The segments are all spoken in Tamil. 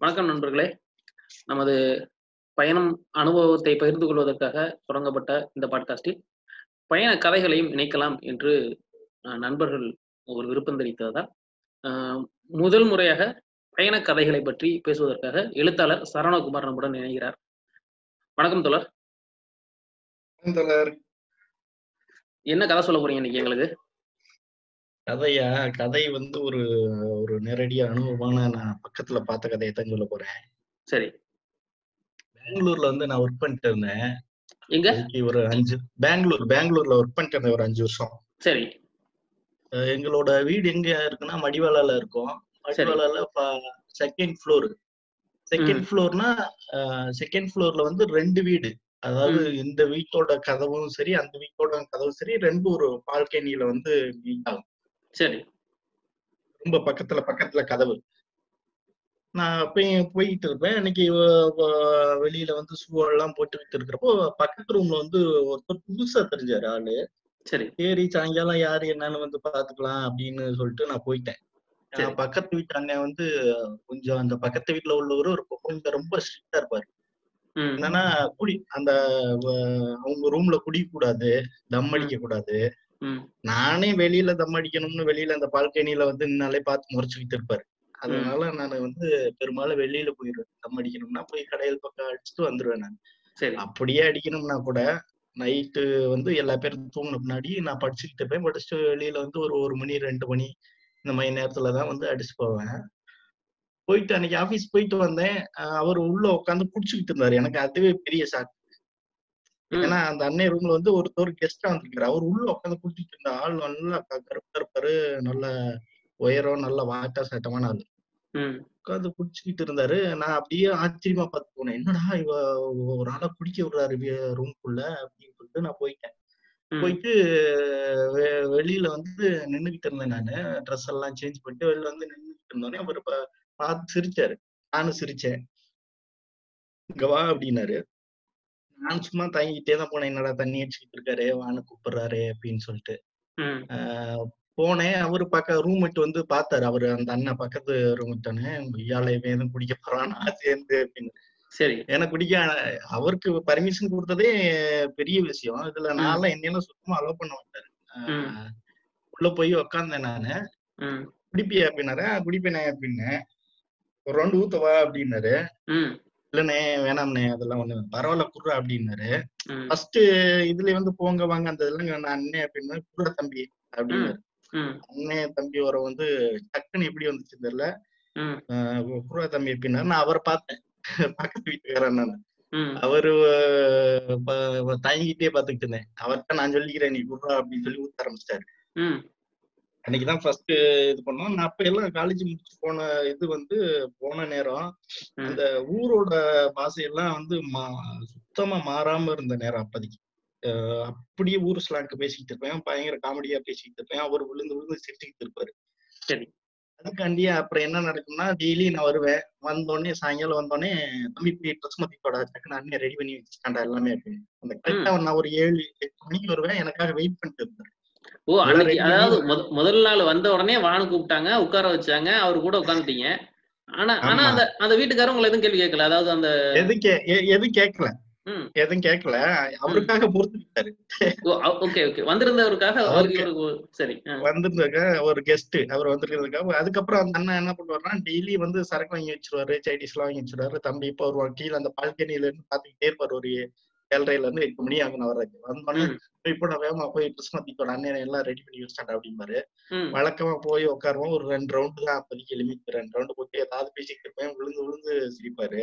வணக்கம் நண்பர்களே. நமது பயணம் அனுபவத்தை பகிர்ந்து கொள்வதற்காக தொடங்கப்பட்ட இந்த பாட்காஸ்டில் பயண கதைகளையும் இணைக்கலாம் என்று நண்பர்கள் ஒரு விருப்பம் தெரிவித்ததால் முதல் முறையாக பயண கதைகளை பற்றி பேசுவதற்காக எழுத்தாளர் சரவணகுமார் நம்முடன் இணைகிறார். வணக்கம் தோழர். தொடர் என்ன கதை சொல்ல போறீங்க இன்னைக்கு எங்களுக்கு? கதையா கதை வந்து ஒரு ஒரு நேரடியா அனுபவமான நான் பக்கத்துல பார்த்த கதையை தான் சொல்ல போறேன். சரி. பெங்களூர்ல வந்து நான் ஒர்க் பண்ணிட்டு இருந்தேன். எங்க? ஒரு அஞ்சு பெங்களூர் பெங்களூர்ல ஒர்க் பண்ணிட்டு இருந்தேன் ஒரு அஞ்சு வருஷம். சரி. எங்களோட வீடு எங்க இருக்குன்னா மடிவாளால இருக்கும். மடிவாளால செகண்ட் ஃப்ளோர் செகண்ட் ஃப்ளோர்னா செகண்ட் ஃப்ளோர்ல வந்து ரெண்டு வீடு. அதாவது இந்த வீட்டோட கதவும் சரி அந்த வீட்டோட கதவும் சரி ரெண்டு ஒரு பால்கனியில வந்து meet ஆகும் சரி. ரொம்ப பக்கத்துல பக்கத்துல கதவு. நான் அப்பயும் போயிட்டு இருப்பேன். வ- வெளியில வந்து ஷூ எல்லாம் போட்டுக்கிட்டு இருக்கிறப்போ பக்கத்து ரூம்ல வந்து ஒருத்தர் புதுசா தெரிஞ்சாரு ஆளு. சரி. சரி சாயங்காலம் யாரு என்னன்னு வந்து பாத்துக்கலாம் அப்படின்னு சொல்லிட்டு நான் போயிட்டேன். பக்கத்து வீட்டு அண்ணன் வந்து கொஞ்சம் அந்த பக்கத்து வீட்டுல உள்ளவரு ஒரு கொஞ்சம் ரொம்ப ஸ்ட்ரிக்டா இருப்பாரு. என்னன்னா குடி அந்த அவங்க ரூம்ல குடிக்க கூடாது தம் அடிக்க கூடாது நானே வெளியில தம் அடிக்கணும்னு வெளியில அந்த பால்கனியில வந்து நின்னாலே பார்த்து முறைச்சுக்கிட்டு இருப்பாரு. அதனால நான் வந்து பெரும்பாலும் வெளியில போயிடுவேன். தம் அடிக்கணும்னா போய் கடையில் பக்கம் அடிச்சுட்டு வந்துருவேன் நான். சரி. அப்படியே அடிக்கணும்னா கூட நைட்டு வந்து எல்லா பேரும் தூங்கின பின்னாடி நான் படிச்சுக்கிட்டு இருப்பேன். படிச்சுட்டு வெளியில வந்து ஒரு ஒரு மணி ரெண்டு மணி இந்த மாதிரி நேரத்துல தான் வந்து அடிச்சு போவேன். போயிட்டு அன்னைக்கு ஆபீஸ் போயிட்டு வந்தேன். அவர் உள்ள உட்காந்து குடிச்சுக்கிட்டு இருந்தாரு. எனக்கு அதுவே பெரிய ஷாக். ஏன்னா அந்த அண்ணன் ரூம்ல வந்து ஒருத்தர் கெஸ்டா வந்திருக்காரு. அவர் உள்ள உட்காந்து குடிச்சிட்டு இருந்த ஆள் நல்லா கருப்பா இருப்பாரு நல்ல உயரம் நல்ல வாட்டா சட்டமான ஆள். உட்காந்து குடிச்சுக்கிட்டு இருந்தாரு. நான் அப்படியே ஆச்சரியமா பார்த்து போனேன். என்னடா இவ ஒரு ஆளை குடிக்க விடுறாரு ரூம்குள்ள அப்படின்னு சொல்லிட்டு நான் போயிட்டேன். போயிட்டு வெளியில வந்து நின்னுகிட்டு இருந்தேன் நானு. ட்ரெஸ் எல்லாம் சேஞ்ச் பண்ணிட்டு வெளியில வந்து நின்னுகிட்டு இருந்தோடனே அவர் பா- பார்த்து சிரிச்சாரு. நானும் சிரிச்சேன். இங்க வா அப்படின்னாரு. நான் சும்மா தயங்கிட்டே தான் போனேன். என்னடா தண்ணி அடிச்சுக்கிட்டு இருக்காரு வான்னு கூப்பிடுறாரு அப்படின்னு சொல்லிட்டு. போனேன். அவரு பக்க ரூம்மேட் வந்து பார்த்தாரு அவரு அந்த அண்ணன் பக்கத்து ரூம்மேட் தானே இயாளை இவன் எதுவும் குடிக்க போறானா சேர்ந்து அப்படின்னு. சரி. எனக்கு குடிக்க அவருக்கு பர்மிஷன் கொடுத்ததே பெரிய விஷயம். இதுல நான்லாம் என்னெல்லாம் சுத்தமா அலோவ் பண்ண மாட்டாரு. உள்ள போய் உக்காந்தேன் நானு. குடிப்பியா? அப்படின்னாரு. "ஆ, குடிப்பேனே அப்படின்னேன். ஒரு ரவுண்டு ஊத்தவா? அப்படின்னாரு. இல்லண்ணே வேணாம்ண்ணே அதெல்லாம் ஒண்ணு பரவாயில்ல குர்ரா அப்படின்னாரு. ஃபர்ஸ்ட் இதுல வந்து போங்க வாங்க அந்த இதெல்லாம் நான் அண்ணே அப்படின்னா குர்ரா தம்பி அப்படின்னு ம் அண்ணே தம்பி வர வந்து டக்குன்னு எப்படி வந்துச்சு தெரியல. குர்ரா தம்பி அப்படின்னாரு. நான் அவரை பார்த்தேன். பக்கத்து வீட்டுக்காரன் நான். அவரு தயங்கிட்டே பாத்துக்கிட்டு இருந்தேன். அவர்கிட்ட நான் சொல்லிக்கிறேன் நீ குர்ரா அப்படின்னு சொல்லி ஊத்த ஆரம்பிச்சிட்டாரு. ம் அன்னைக்குதான் ஃபர்ஸ்ட் இது பண்ணோம். நான் அப்ப எல்லாம் காலேஜ் முடிச்சு போன இது வந்து போன நேரம். அந்த ஊரோட பாஷையெல்லாம் வந்து மா சுத்தமா மாறாம இருந்த நேரம் அப்போதைக்கு. அப்படியே ஊர் ஸ்லாங்க்கு பேசிக்கிட்டு இருப்பேன். பயங்கர காமெடியா பேசிக்கிட்டு இருப்பேன். அவர் விழுந்து விழுந்து சிரிச்சுக்கிட்டு இருப்பாரு. சரி. அதுக்காண்டி அப்புறம் என்ன நடக்கும்னா டெய்லி நான் வருவேன். வந்தோடனே சாயங்காலம் வந்தோடனே தம்பி போய் ட்ரெஸ் மாத்திக்கோடா டக்குன்னு அண்ணன் ரெடி பண்ணி வச்சுட்டாண்டா எல்லாமே. அப்படின்னு. அந்த கரெக்டா நான் ஒரு ஏழு எட்டு மணிக்கு வருவேன். எனக்காக வெயிட் பண்ணிட்டு இருந்தாரு ஓ அன்னைக்கு அதாவது முத முதல் நாள் வந்த உடனே வானு கூப்பிட்டாங்க உட்கார வச்சாங்க அவர் கூட உட்காந்துட்டீங்க. ஆனா ஆனா. அந்த அந்த வீட்டுக்காரர் உங்களை எதுவும் கேள்வி கேட்கல? அதாவது அந்த எதுவும் கேட்கல? எதுவும் கேட்கல. அவருக்காக பொறுத்துக்கிட்டாரு ஓகே ஓகே. வந்திருந்தவருக்காக சரி ஆ, வந்திருந்தாக்க ஒரு கெஸ்ட் அவர் வந்திருக்கிறதுக்காக. அதுக்கப்புறம் அந்த அண்ணன் என்ன பண்ணுவாருன்னா டெய்லி வந்து சரக்கு வாங்கி வச்சிருவாரு சைடிஸ் எல்லாம் வாங்கி வச்சிருவாரு. தம்பி இப்ப வருவான். கீழே அந்த பால்கனில இருந்து பாத்துக்கிட்டே இருப்பாரு ஒரு ஏழரைல இருந்து எட்டு மணி ஆகும் நான் வர்றதுக்கு வந்தோடனே இப்போ நான் வேகமா போய் ட்ரெஸ் மாத்திக்கோட அண்ணன் எல்லாம் ரெடி பண்ணி வச்சிட்டாண்டா அப்படிம்பாரு. வழக்கமா போய் உட்காருவோம். ஒரு ரெண்டு ரவுண்டு தான் அப்போதைக்கு லிமிட் ரெண்டு ரவுண்டு போட்டு ஏதாவது பேசிக்கிட்டு இருப்பேன். விழுந்து விழுந்து சிரிப்பாரு.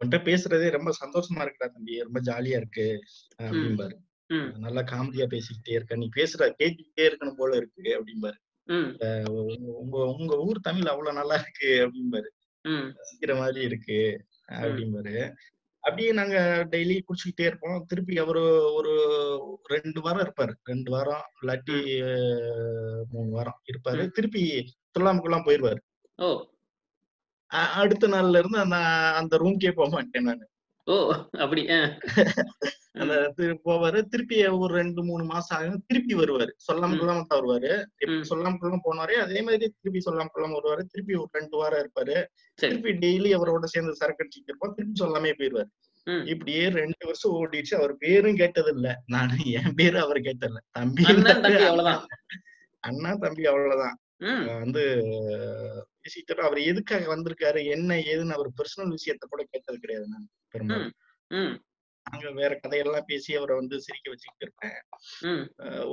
உன்கிட்ட பேசுறதே ரொம்ப சந்தோஷமா இருக்குடா தம்பி. ரொம்ப ஜாலியா இருக்கு அப்படிம்பாரு. நல்லா காமெடியா பேசிக்கிட்டே இருக்க. நீ பேசுற கேட்டுக்கிட்டே இருக்கணும் போல இருக்கு அப்படிம்பாரு. உங்க உங்க ஊர் தமிழ் அவ்வளவு நல்லா இருக்கு அப்படிம்பாரு. மாதிரி இருக்கு அப்படிம்பாரு. அப்படியே நாங்க டெய்லி குடிச்சுக்கிட்டே இருப்போம். திருப்பி அவரு ஒரு ரெண்டு வாரம் இருப்பாரு. ரெண்டு வாரம் இல்லாட்டி மூணு வாரம் இருப்பாரு. திருப்பி துல்லாமுக்கெல்லாம் போயிருவாரு. அடுத்த நாள்ல இருந்து அந்த அந்த ரூம்க்கே போக மாட்டேன் நான். ஓ அப்படி ஆ, அந்த திரு- போவாரு. திருப்பி ஒரு ரெண்டு மூணு மாசம் ஆகும். திருப்பி வருவாரு. சொல்லாம. கொள்ளாம தான் வருவாரு. சொல்லாம கொள்ளாம போனாரு அதே மாதிரி திருப்பி சொல்லாம கொள்ளாம வருவாரு. திருப்பி ஒரு ரெண்டு வாரம் இருப்பாரு. திருப்பி டெய்லி அவரோட சேர்ந்து சரக்கு அடிச்சுட்டு இருப்போம். திருப்பி சொல்லாமே போயிருவாரு. இப்படியே ரெண்டு வருஷம் ஓடிடுச்சு. அவர் பேரும் கேட்டது இல்ல நான் என் பேரு அவர் கேட்டதில்ல. தம்பி அண்ணன் தம்பி அவ்வளவுதான். அண்ணா தம்பி அவ்வளவுதான். வந்து பேசிட்டு அவர் எதுக்காக வந்திருக்காரு? என்ன ஏதுன்னு அவர் பர்சனல் விஷயத்த கூட கேட்டது கிடையாது நான். பெரும்பாலும். நாங்க வேற கதையெல்லாம் பேசி அவரை வந்து சிரிக்க வச்சுக்கிட்டு இருப்பேன்.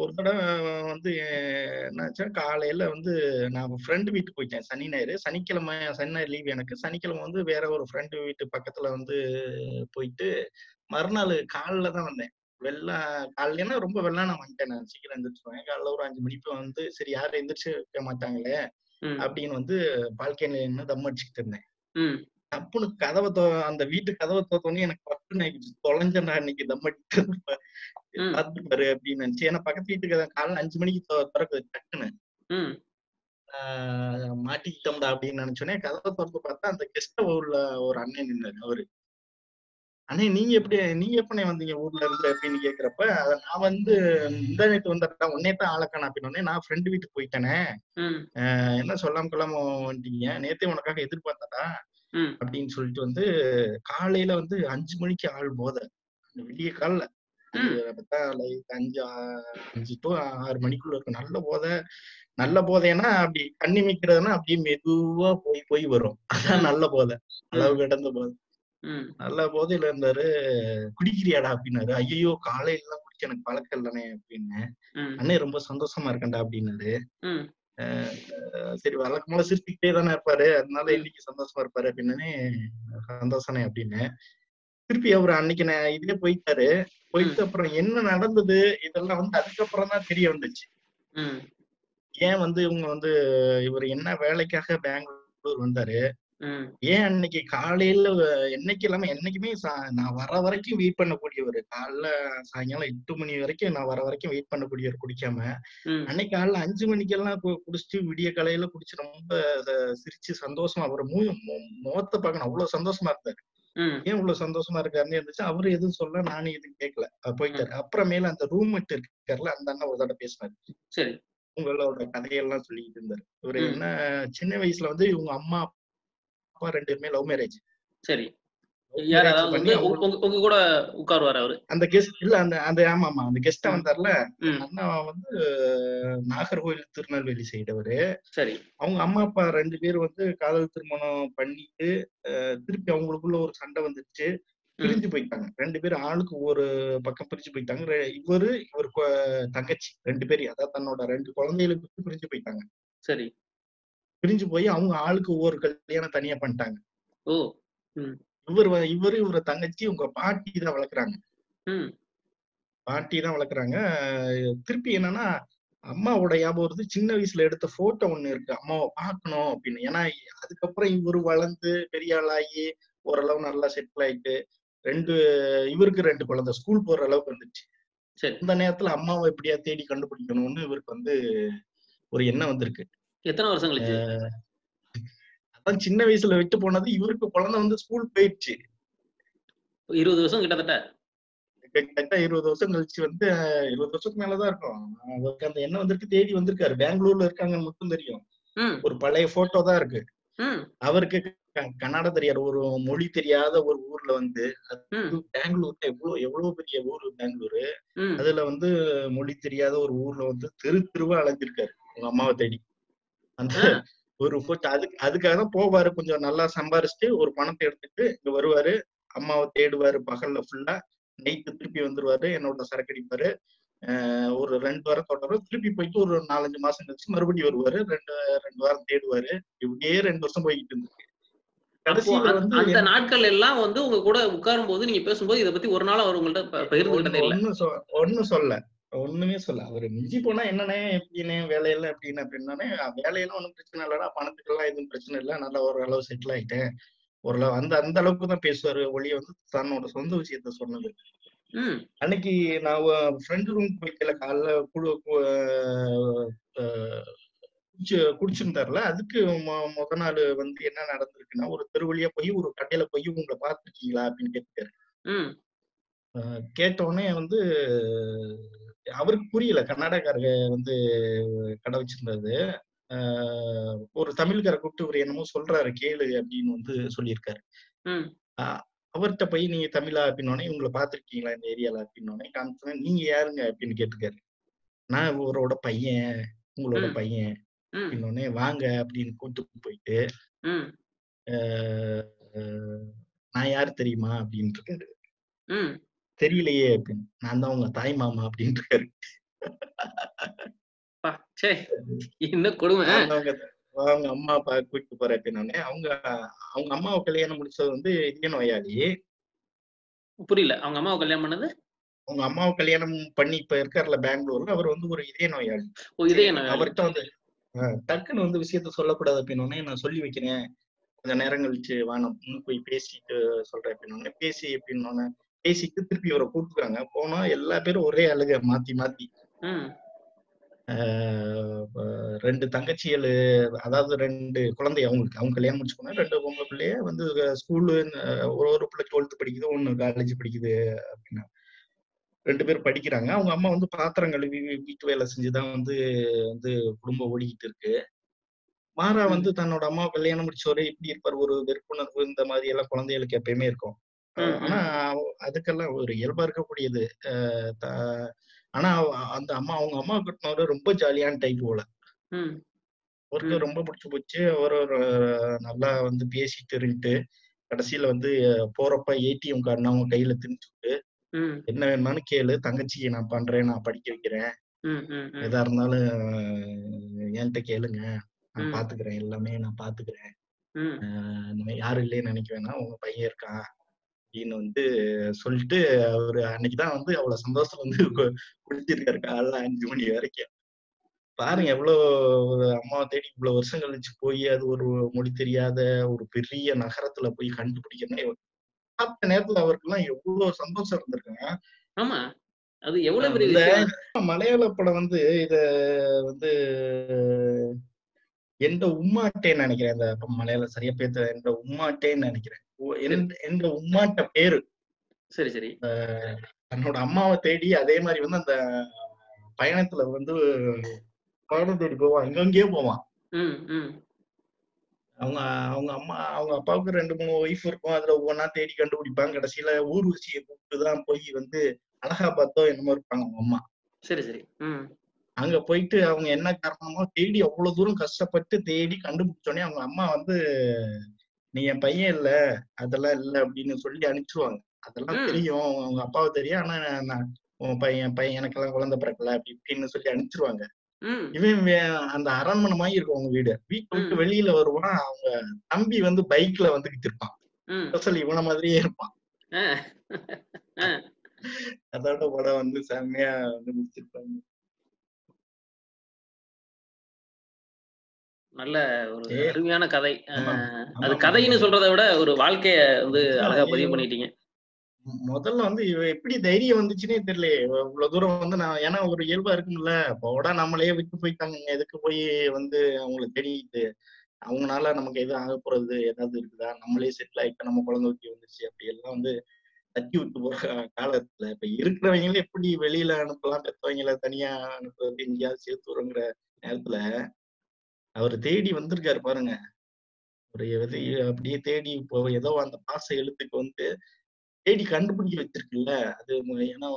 ஒரு தடவை வந்து என்னாச்சா காலையில வந்து நான் ஃப்ரெண்டு வீட்டுக்கு போயிட்டேன் சனி ஞாயிறு. சனிக்கிழமை சனி ஞாயிறு லீவ் எனக்கு. சனிக்கிழமை வந்து வேற ஒரு ஃப்ரெண்டு வீட்டு பக்கத்துல வந்து போயிட்டு மறுநாள் காலைல தான் வந்தேன். வெள்ளா காலையிலனா ரொம்ப வெள்ளா நான் வந்துட்டேன் நான். சீக்கிரம் எந்திரிச்சுருவேன். காலைல ஒரு அஞ்சு மணிக்கு வந்து சரி யாரும் எந்திரிச்சு வைக்க மாட்டாங்களே அப்படின்னு வந்து பால்கனில தம் அடிச்சுக்கிட்டு இருந்தேன். டப்புனு கதவை அந்த வீட்டு கதவை தோத்தோடனே எனக்கு ஆயிடுச்சு தொலைஞ்சேன்டா இன்னைக்கு தம். பாத்துப்பாரு அப்படின்னு நினைச்சு. ஏன்னா பக்கத்து வீட்டுக்கு காலைல அஞ்சு மணிக்கு திறக்குது டக்குன்னு. மாட்டிக்கிட்டோம்டா அப்படின்னு நினைச்சோன்னே கதவை திறந்து பார்த்தா அந்த கெஸ்ட் உள்ள ஒரு அண்ணன் நின்னாரு அவரு. அண்ணே நீங்க எப்படி நீங்க எப்பனே வந்தீங்க? ஊர்ல இருந்து அப்படின்னு கேக்குறப்ப அத நான் வந்து இந்த நேத்து வந்தா உன்னே தான் ஆளக்கான அப்படின்னு நான் ஃப்ரெண்டு வீட்டுக்கு போயிட்டேனே. என்ன சொல்லாம கொள்ளாம வந்துட்டீங்க நேத்தே உனக்காக எதிர்பார்த்தடா அப்படின்னு சொல்லிட்டு வந்து காலையில வந்து அஞ்சு மணிக்கு ஆள் போத விடிய லைட் அஞ்சு அஞ்சு டு ஆறு மணிக்குள்ள இருக்கும். நல்ல போதை நல்ல போதைன்னா அப்படி கண்ணி மிக்கிறதுனா அப்படியே மெதுவா போய் போய் வரும். அதான். நல்ல போதை. அளவு கடந்த போதை. நல்ல போதையில இருந்தாரு குடிக்கிறியாடா அப்படின்னாரு. ஐயோ காலையில குடிச்சு எனக்கு பழக்கம் இல்லனே அப்படின்னு. அண்ணே ரொம்ப சந்தோஷமா இருக்கேன்டா அப்படின்னாரு. சரி வழக்கமா சிரிச்சுக்கிட்டே தானே இருப்பாரு. அதனால. இன்னைக்கு சந்தோஷமா இருப்பாரு அப்படின்னே சந்தோஷனே அப்படின்னு. திருப்பி அவர் அன்னைக்கு நான் இதுலயே போயிட்டாரு. போயிட்டு அப்புறம் என்ன நடந்தது? இதெல்லாம் வந்து அதுக்கப்புறம் தான் தெரிய வந்துச்சு. ஏன் வந்து இவங்க வந்து இவர் என்ன வேலைக்காக பெங்களூர் வந்தாரு? ஏன் அன்னைக்கு காலையில என்னைக்கு இல்லாம என்னைக்குமே நான் வர வரைக்கும் வெயிட் பண்ணக்கூடியவர் காலைல சாயங்காலம் எட்டு மணி வரைக்கும் நான் வர வரைக்கும் வெயிட் பண்ணக்கூடியவர் குடிக்காம அன்னைக்கு காலைல அஞ்சு மணிக்கெல்லாம் குடிச்சிட்டு விடிய காலையில குடிச்சு ரொம்ப சிரிச்சு சந்தோஷமா அவர் மூ முகத்தை பார்க்கணும். அவ்வளவு சந்தோஷமா இருந்தாரு. ஏன் இவ்வளவு சந்தோஷமா இருக்காருன்னு இருந்துச்சு. அவரு எதுவும் சொல்ல நானும் எதுவும் கேட்கல அவர் போயிட்டாரு. அப்புறமேல அந்த ரூம் இருக்காருல்ல அந்த அண்ணன் ஒரு தடவை பேசினாரு. சரி. உங்களோட கதையெல்லாம் சொல்லிட்டு இருந்தாரு. இவரு. என்ன சின்ன வயசுல வந்து இவங்க அம்மா அப்பா ரெண்டு பேருமே லவ் மேரேஜ். சரி. யார் அதாவது உங்க- கூட உட்காருவாரு அவரு? அந்த கெஸ்ட் இல்ல அந்த அந்த ஆமா ஆமா அந்த கெஸ்டா. வந்தார்ல அண்ணா வந்து நாகர்கோவில் திருநெல்வேலி சைடு அவரு. சரி. அவங்க அம்மா அப்பா ரெண்டு பேரும் வந்து காதல் திருமணம் பண்ணிட்டு திருப்பி அவங்களுக்குள்ள ஒரு சண்டை வந்துருச்சு. பிரிஞ்சு போயிட்டாங்க. ரெண்டு பேரும் ஆளுக்கு ஒரு பக்கம் பிரிஞ்சு போயிட்டாங்க. இவரு இவர் தங்கச்சி ரெண்டு பேரும் அதாவது தன்னோட ரெண்டு குழந்தைகளுக்கு பிரிஞ்சு போயிட்டாங்க. சரி. பிரிஞ்சு போய் அவங்க ஆளுக்கு ஒவ்வொரு கல்யாணம் தனியா பண்ணிட்டாங்க. ஓ இவர் இவரு இவர தங்கச்சி உங்க பாட்டி தான் வளர்க்குறாங்க. பாட்டி தான் வளர்க்குறாங்க. திருப்பி என்னன்னா அம்மாவோட ஞாபகம் வருது சின்ன வயசுல எடுத்த போட்டோ ஒண்ணு இருக்கு. அம்மாவை பார்க்கணும் அப்படின்னு. ஏன்னா அதுக்கப்புறம் இவரு வளர்ந்து பெரிய ஆளாகி ஓரளவு நல்லா செட்டில் ஆயிட்டு ரெண்டு இவருக்கு ரெண்டு குழந்தை. ஸ்கூல் போற அளவுக்கு வந்துருச்சு. சரி. இந்த நேரத்துல அம்மாவை எப்படியா தேடி கண்டுபிடிக்கணும்னு இவருக்கு வந்து ஒரு எண்ணம் வந்திருக்கு. எத்தனை வருஷம் கழிச்சு? அதான் சின்ன வயசுல விட்டு போனது இவருக்கு குழந்தை வந்து ஸ்கூல் போயிடுச்சு. இருபது வருஷம் கிட்டத்தட்ட. கிட்டத்தட்ட இருபது வருஷம் கழிச்சு வந்து இருபது வருஷத்துக்கு மேலதான் இருக்கும். அவருக்கு அந்த எண்ணம் வந்திருக்கு தேடி வந்திருக்காரு. பெங்களூர்ல இருக்காங்கன்னு மட்டும் தெரியும். ஒரு பழைய போட்டோ தான் இருக்கு. அவருக்கு க- கன்னடம் தெரியாத. ஒரு மொழி தெரியாத ஒரு ஊர்ல வந்து பெங்களூர் எவ்வளவு எவ்வளவு பெரிய ஊர் பெங்களூரு? அதுல வந்து மொழி தெரியாத ஒரு ஊர்ல வந்து தெரு தெருவா அலைஞ்சிருக்காரு. உங்க அம்மாவை தேடி. அந்த ஒரு போட்டோ அதுக்கு அதுக்காக தான் போவாரு. கொஞ்சம் நல்லா சம்பாரிச்சுட்டு ஒரு பணத்தை எடுத்துட்டு இங்க வருவாரு. அம்மாவை தேடுவாரு பகல்ல ஃபுல்லா நைட்டு திருப்பி வந்துருவாரு. என்னோட சரக்கு அடிப்பாரு ஆஹ் ஒரு ரெண்டு வாரம் தொடரும். திருப்பி போயிட்டு ஒரு நாலஞ்சு மாசம் கழிச்சு மறுபடியும் வருவாரு. ரெண்டு ரெண்டு வாரம் தேடுவாரு. இப்படியே ரெண்டு வருஷம் போய்கிட்டு கடைசியில அந்த- நாட்கள் எல்லாம் வந்து உங்க கூட உட்காரும் போது நீங்க பேசும்போது இத பத்தி ஒரு நாள் அவர் உங்கள்ட்ட ப- பகிர்ந்துகிட்டதே இல்ல. ஒன்னும் சொ ஒன்னும் சொல்ல. ஒண்ணுமே சொல்ல அவரு மிஞ்சி போனா என்னண்ணே எப்படின்னு வேலையெல்லாம் எப்படின்னு அப்படின்னானே வேலையெல்லாம் ஒண்ணும் பிரச்சனை இல்லடா பணத்துக்கெல்லாம் எதுவும் பிரச்சனை இல்லை நல்லா ஒரு அளவு செட்டில் ஆயிட்டேன். ஓரளவு அந்த அந்த அளவுக்கு தான் பேசுவாரு ஒளிய வந்து தன்னோட சொந்த விஷயத்த சொன்னது. அன்னைக்கு நான் ஃப்ரெண்ட் ரூம் போய்க்கல காலைல குடு கு- அஹ் குடிச்சு குடிச்சிருந்தாருல அதுக்கு முத நாள் வந்து என்ன நடந்திருக்குன்னா ஒரு தெரு வழியா போய் ஒரு கடையில போய் உங்களை பார்த்திருக்கீங்களா? அப்படின்னு கேட்டாரு ம். அஹ் கேட்ட உடனே வந்து அவருக்கு புரியல. கர்நாடகாரங்க வந்து கடை வச்சிருந்தது. ஒரு தமிழ்கார கூப்பிட்டு இவர் என்னமோ சொல்றாரு கேளு அப்படின்னு வந்து சொல்லியிருக்காரு. அவர்கிட்ட போய் நீங்க தமிழா அப்படின்னோடனே இவங்களை பார்த்திருக்கீங்களா இந்த ஏரியால? அப்படின்னோடனே காமிச்சேன் நீங்க யாருங்க? அப்படின்னு கேட்டிருக்காரு. நான் இவரோட பையன் உங்களோட. பையன். அப்படின்னோடனே வாங்க அப்படின்னு கூட்டு போயிட்டு நான் யார் தெரியுமா? அப்படின்னு இருக்காரு. தெரியலையே அப்படின்னு. நான் தான் உங்க தாய் மாமா அப்படின்னு சே என்ன கொடுமை? அவங்க அம்மா அப்பா கூட்டிட்டு போற அப்படின்னோடனே அவங்க அவங்க அம்மாவை கல்யாணம் முடிச்சது வந்து இதய நோயாளி. புரியல. அவங்க அம்மாவை கல்யாணம் பண்ணது? அவங்க அம்மாவை கல்யாணம் பண்ணி இப்ப இருக்காருல பெங்களூர்ல அவர் வந்து ஒரு இதய நோயாளி. ஓ இதே சரி, அவர்கிட்ட வந்து டக்குன்னு வந்து விஷயத்த சொல்லக்கூடாது அப்படின்னோடனே நான் சொல்லி வைக்கிறேன். கொஞ்ச நேரம் கழிச்சு வானம் இன்னும் போய் பேசிட்டு சொல்றேன் அப்படின்னோடனே பேசி அப்படின்னோடனே பேசிட்டு திருப்பி அவரை கூப்பிட்டுக்கிறாங்க. போனா எல்லா பேரும் ஒரே அழுக மாத்தி மாத்தி. ரெண்டு தங்கச்சிகள் அதாவது ரெண்டு குழந்தை அவங்களுக்கு அவங்க கல்யாணம் முடிச்சு போனா ரெண்டு பொம்பளை பிள்ளைய வந்து ஸ்கூலு ஒரு ஒரு பிள்ளை டுவெல்த் படிக்குது ஒண்ணு காலேஜ் படிக்குது அப்படின்னா. ரெண்டு பேரும் படிக்கிறாங்க. அவங்க அம்மா வந்து பாத்திரம் கழுவி வீட்டு வேலை செஞ்சுதான் வந்து வந்து குடும்பம் ஓடிக்கிட்டு இருக்கு. மாறா. வந்து தன்னோட அம்மா கல்யாணம் முடிச்சவரே இப்படி இருப்பார். ஒரு வெறுப்புணர்வு இந்த மாதிரி எல்லாம் குழந்தைகளுக்கு எப்பயுமே இருக்கும். ஆனா அதுக்கெல்லாம் ஒரு இயல்பா இருக்கக்கூடியது. ஆனா அந்த அம்மா அவங்க அம்மா கட்டினவரு ரொம்ப ஜாலியான டைப் போல. அவருக்கு. ரொம்ப பிடிச்சு போச்சு. அவர் நல்லா வந்து பேசிட்டு இருந்துட்டு கடைசியில வந்து போறப்ப ஏடிஎம் கார்டு அவங்க கையில திணிச்சுட்டு என்ன வேணுமானு கேளு தங்கச்சிக்கு நான் பண்றேன் நான் படிக்க வைக்கிறேன். எதா இருந்தாலும் என்கிட்ட கேளுங்க. நான். பாத்துக்கிறேன். எல்லாமே நான் பாத்துக்கிறேன். யாரும் இல்லைன்னு நினைக்க வேணாம். உங்க பையன் இருக்கான். அப்படின்னு வந்து சொல்லிட்டு அவரு அன்னைக்குதான் வந்து அவ்வளவு சந்தோஷம் வந்து கு- குளிச்சிருக்காரு காலைல அஞ்சு மணி வரைக்கும். பாருங்க எவ்வளவு ஒரு அம்மாவை தேடி இவ்வளவு வருஷம் கழிச்சு போய் அது ஒரு மொழி தெரியாத ஒரு பெரிய நகரத்துல போய் கண்டுபிடிக்கணும் பார்த்த நேரத்துல அவருக்கெல்லாம் எவ்வளவு சந்தோஷம் இருந்திருக்குங்க. ஆமா. அது எவ்வளவு மலையாள படம் வந்து இத வந்து எந்த உம்மாட்டேன்னு நினைக்கிறேன். இந்த மலையாள சரியா பேத்த எந்த உம்மாட்டேன்னு நினைக்கிறேன். உ- எந்த- எந்த உம்மாட்ட பேரு. சரி சரி. தன்னோட அம்மாவை தேடி அதே மாதிரி வந்து அந்த பயணத்துல வந்து பயணம் தேடி போவான். எங்கெங்கேயோ போவான். அவங்க அவங்க அம்மா அவங்க அப்பாவுக்கு ரெண்டு மூணு ஒய்ஃப் இருக்கும். அதுல ஒவ்வொன்றா தேடி கண்டுபிடிப்பாங்க. கடைசியில ஊர்வசியை கூப்பிட்டு தான் போய் வந்து அலகாபாத்தோ என்னமோ இருப்பாங்க அவங்க அம்மா. சரி சரி. அங்க போயிட்டு அவங்க என்ன காரணமோ தேடி அவ்வளவு தூரம் கஷ்டப்பட்டு தேடி கண்டுபிடிச்சோடனே அவங்க அம்மா வந்து நீ என் பையன் இல்ல அதெல்லாம் இல்ல அப்படின்னு சொல்லி அனுப்பிச்சிருவாங்க. அதெல்லாம். தெரியும். அவங்க அப்பாவை தெரியும். ஆனா நான் உன் பையன் பையன் எனக்கெல்லாம் குழந்தை பிறக்கல அப்படி இப்படின்னு சொல்லி அனுப்பிச்சிருவாங்க. இவன் அந்த அரண்மனை மாதிரி இருக்கும் அவங்க வீடு. வீட்டு விட்டு ம். வெளியில வருவான். அவங்க தம்பி வந்து பைக்ல வந்துகிட்டு இருப்பான். அசல் இவன மாதிரியே இருப்பான். அதோட படம் வந்து செம்மையா வந்து முடிச்சிருப்பாங்க. நல்ல ஒரு. அருமையான கதை அது. கதைன்னு சொல்றதை விட ஒரு வாழ்க்கைய வந்து அழகா பதிவு. பண்ணிட்டீங்க முதல்ல வந்து இவ எப்படி தைரியம் வந்துச்சுன்னே தெரியலையே இவ இவ்வளவு தூரம் வந்து நான் ஏன்னா ஒரு இயல்பா இருக்கும்ல போடா நம்மளே விட்டு போயிட்டாங்க எதுக்கு போய் வந்து அவங்களை தேடிட்டு அவங்கனால நமக்கு எதுவும் ஆக போறது ஏதாவது இருக்குதா நம்மளே செட்டில் ஆயிட்டா நம்ம குழந்தை ஊட்டி வந்துருச்சு அப்படி எல்லாம் வந்து தட்டி விட்டு போற காலத்துல இப்ப இருக்கிறவங்களே எப்படி வெளியில அனுப்பலாம் பெற்றவங்கள தனியா அனுப்புறது எங்கேயாவது சேர்த்து வருங்கிற நேரத்துல அவர் தேடி வந்திருக்காரு பாருங்க. ஒரு அப்படியே தேடி இப்போ ஏதோ அந்த பாச எழுத்துக்கு வந்து தேடி கண்டுபிடிக்க வச்சிருக்குல்ல. அது ஏன்னா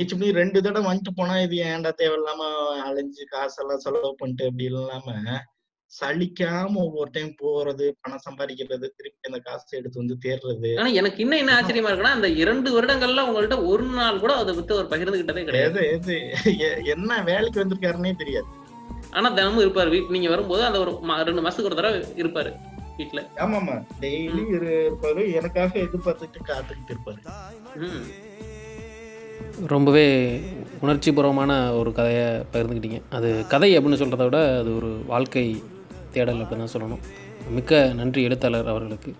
நிச்சயம் ரெண்டு தடவை வந்துட்டு போனா இது ஏன்டா தேவையில்லாம அலைஞ்சு காசெல்லாம் செலவு பண்ணிட்டு அப்படி இல்லாம சலிக்காம ஒவ்வொரு டைம் போறது பணம் சம்பாதிக்கிறது திருப்பி அந்த காசை எடுத்து வந்து தேடுறது ஆனா எனக்கு இன்னும் என்ன ஆச்சரியமா இருக்குன்னா அந்த இரண்டு வருடங்கள்ல உங்கள்ட்ட ஒரு நாள் கூட அதை பத்தி அவர் பகிர்ந்துகிட்டதே கிடையாது. என்ன வேலைக்கு வந்திருக்காருன்னே தெரியாது. ஆனா தினமும் இருப்பாரு. வீட்டு நீங்க வரும்போது அந்த ஒரு ரெண்டு மாசத்துக்கு ஒரு தடவை இருப்பாரு வீட்டுல ஆமாமா. டெய்லி இருப்பாரு. எனக்காக எதிர்பார்த்துட்டு காத்துக்கிட்டு இருப்பாரு. ம். ரொம்பவே உணர்ச்சிபூர்வமான ஒரு கதையை பகிர்ந்துக்கிட்டீங்க அது கதை அப்படின்னு சொல்கிறத விட அது ஒரு வாழ்க்கை தேடல் அப்படின்னு தான் சொல்லணும். மிக்க நன்றி எழுத்தாளர் அவர்களுக்கு.